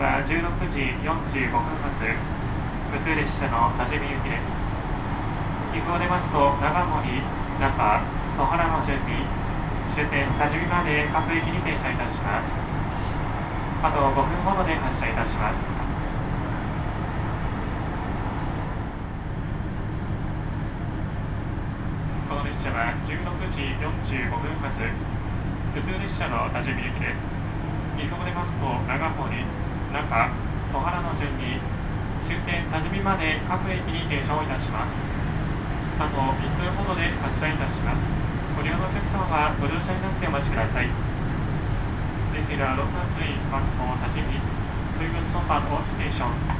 は16時45分発普通列車の多治見行きです。岐阜を出ますと長森那覇戸原の準備終点多治見まで各駅に停車いたします。あと5分ほどで発車いたします。車は16時45分発普通列車の多治見きです。岐阜をますと長堀中、小原の順に、終点多治見まで各駅に停車をいたします。あと1分ほどで発車いたします。ご利用のお客様はご乗車になってお待ちください。レギュラー633番を多治見、水軍ソファーのステーション。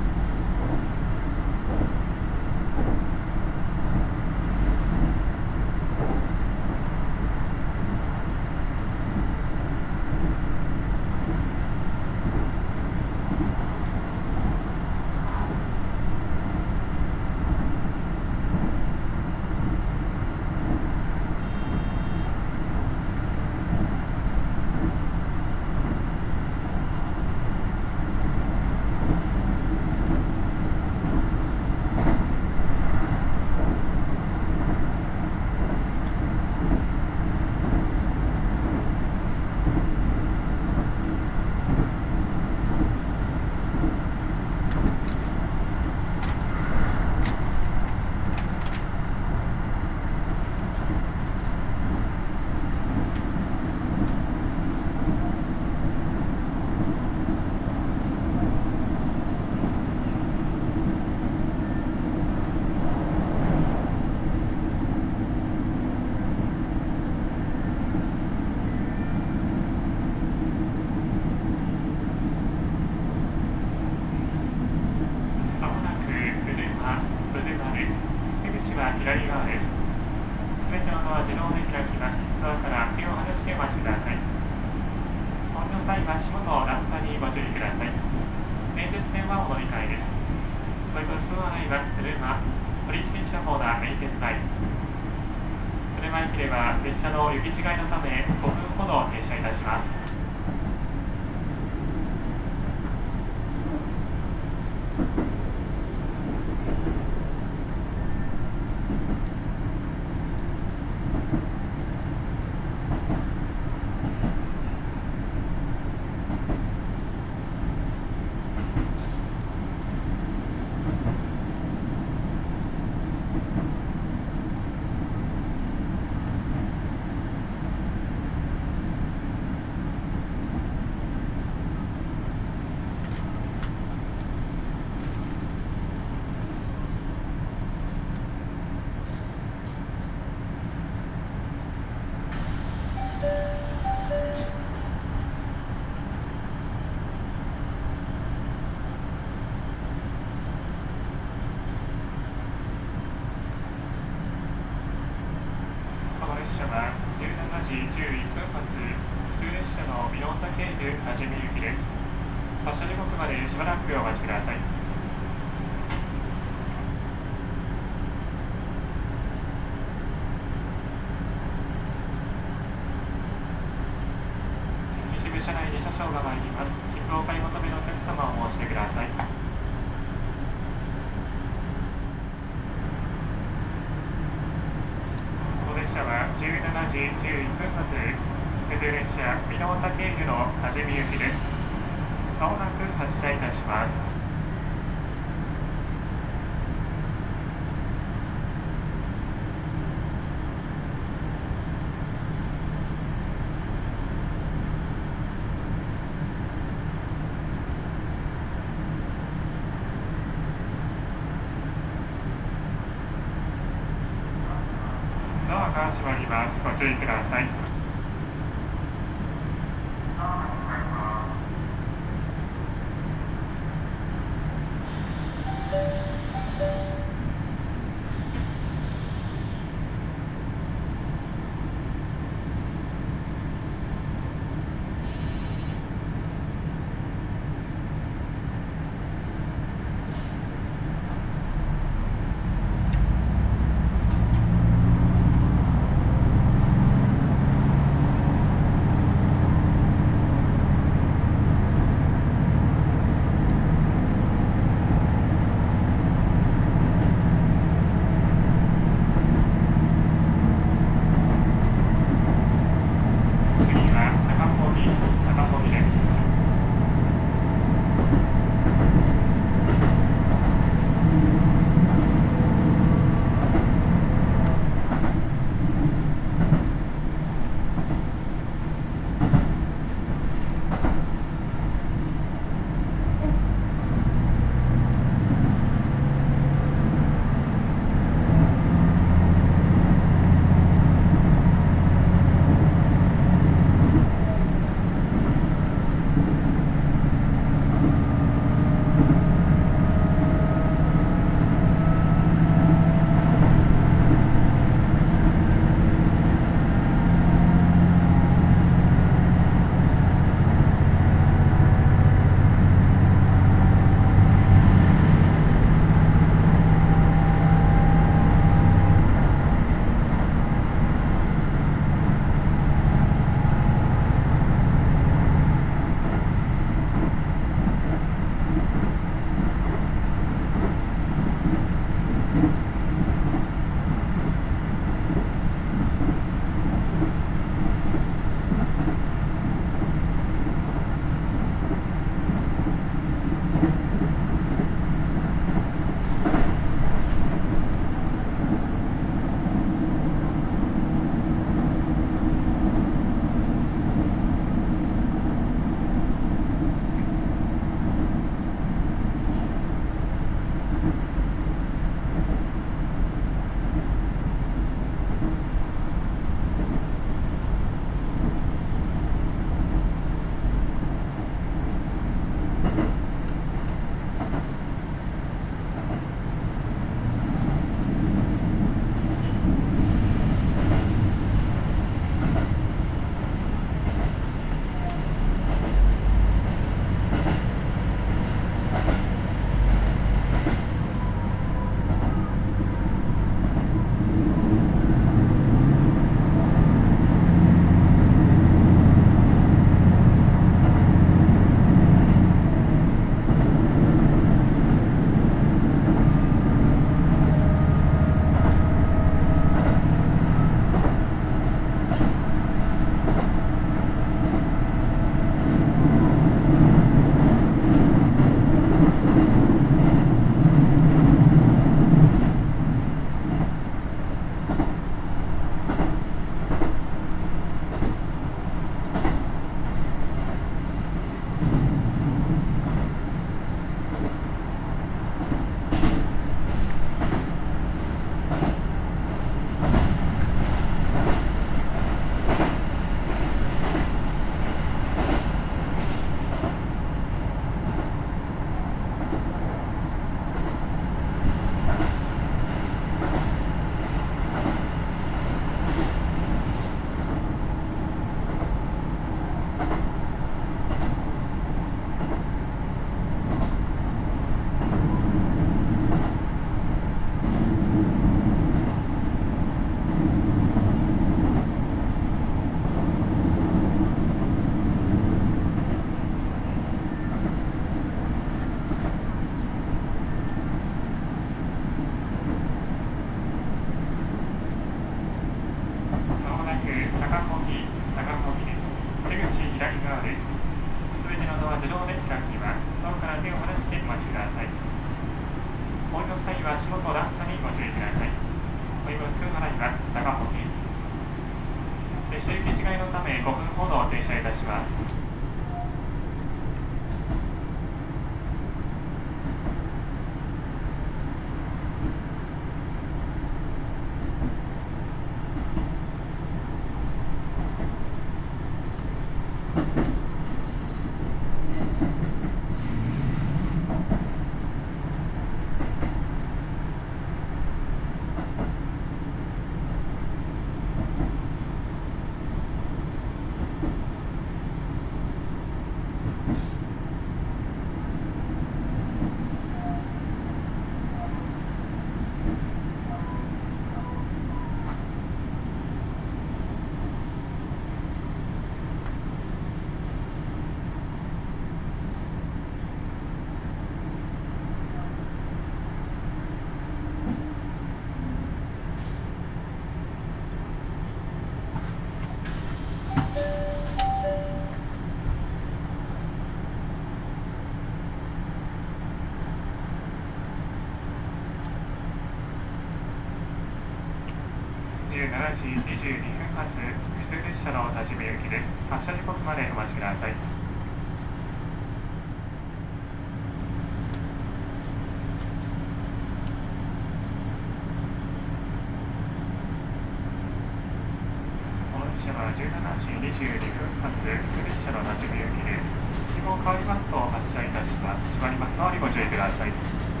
変わりますと発車いたします。閉まりますのでご注意ください。